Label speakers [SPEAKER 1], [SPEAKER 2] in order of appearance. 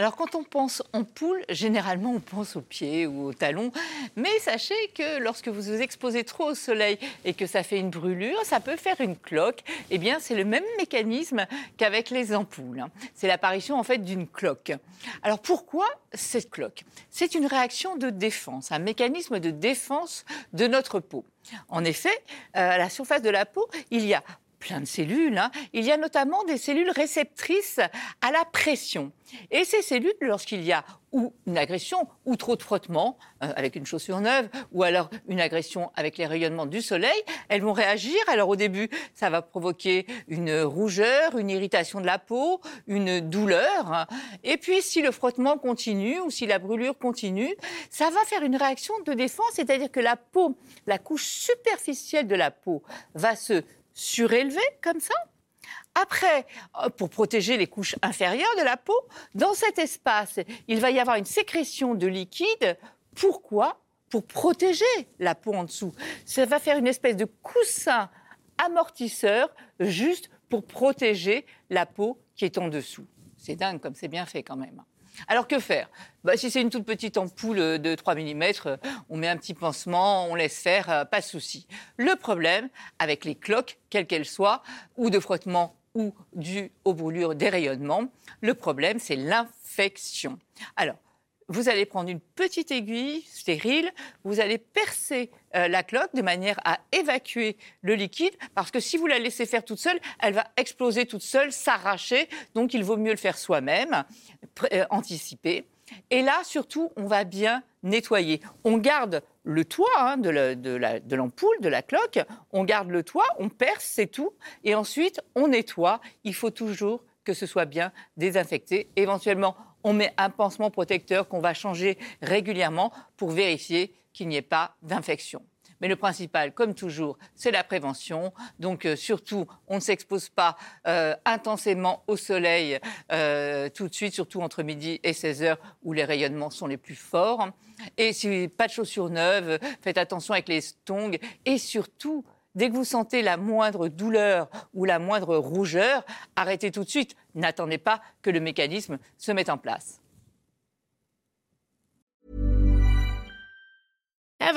[SPEAKER 1] Alors quand on pense ampoule, généralement on pense aux pieds ou aux talons, mais sachez que lorsque vous vous exposez trop au soleil et que ça fait une brûlure, ça peut faire une cloque. Eh bien c'est le même mécanisme qu'avec les ampoules. C'est l'apparition en fait d'une cloque. Alors pourquoi cette cloque? C'est une réaction de défense, un mécanisme de défense de notre peau. En effet, euh, à la surface de la peau, il y a plein de cellules. Hein. Il y a notamment des cellules réceptrices à la pression. Et ces cellules, lorsqu'il y a ou une agression ou trop de frottement euh, avec une chaussure neuve ou alors une agression avec les rayonnements du soleil, elles vont réagir. Alors au début, ça va provoquer une rougeur, une irritation de la peau, une douleur. Hein. Et puis si le frottement continue ou si la brûlure continue, ça va faire une réaction de défense, c'est-à-dire que la peau, la couche superficielle de la peau va se surélevé comme ça. Après, euh, pour protéger les couches inférieures de la peau, dans cet espace, il va y avoir une sécrétion de liquide. Pourquoi? Pour protéger la peau en dessous. Ça va faire une espèce de coussin amortisseur juste pour protéger la peau qui est en dessous. C'est dingue comme c'est bien fait quand même. Alors que faire? Bah, Si c'est une toute petite ampoule de 3 mm, on met un petit pansement, on laisse faire, euh, pas de souci. Le problème avec les cloques, quelles qu'elles soient, ou de frottement ou dû aux brûlures des rayonnements, le problème c'est l'infection. Alors, vous allez prendre une petite aiguille stérile, vous allez percer euh, la cloque de manière à évacuer le liquide, parce que si vous la laissez faire toute seule, elle va exploser toute seule, s'arracher, donc il vaut mieux le faire soi-même, euh, anticiper. Et là, surtout, on va bien nettoyer. On garde le toit hein, de l'ampoule, de, la cloque, on garde le toit, on perce, c'est tout, et ensuite on nettoie. Il faut toujours que ce soit bien désinfecté. Éventuellement, on met un pansement protecteur qu'on va changer régulièrement pour vérifier qu'il n'y ait pas d'infection. Mais le principal, comme toujours, c'est la prévention. Donc euh, surtout, on ne s'expose pas euh, intensément au soleil euh, tout de suite, surtout entre midi et 16 heures où les rayonnements sont les plus forts. Et si pas de chaussures neuves, faites attention avec les tongs. Et surtout, Dès que vous sentez la moindre douleur ou la moindre rougeur, arrêtez tout de suite. N'attendez pas que le mécanisme se mette en place.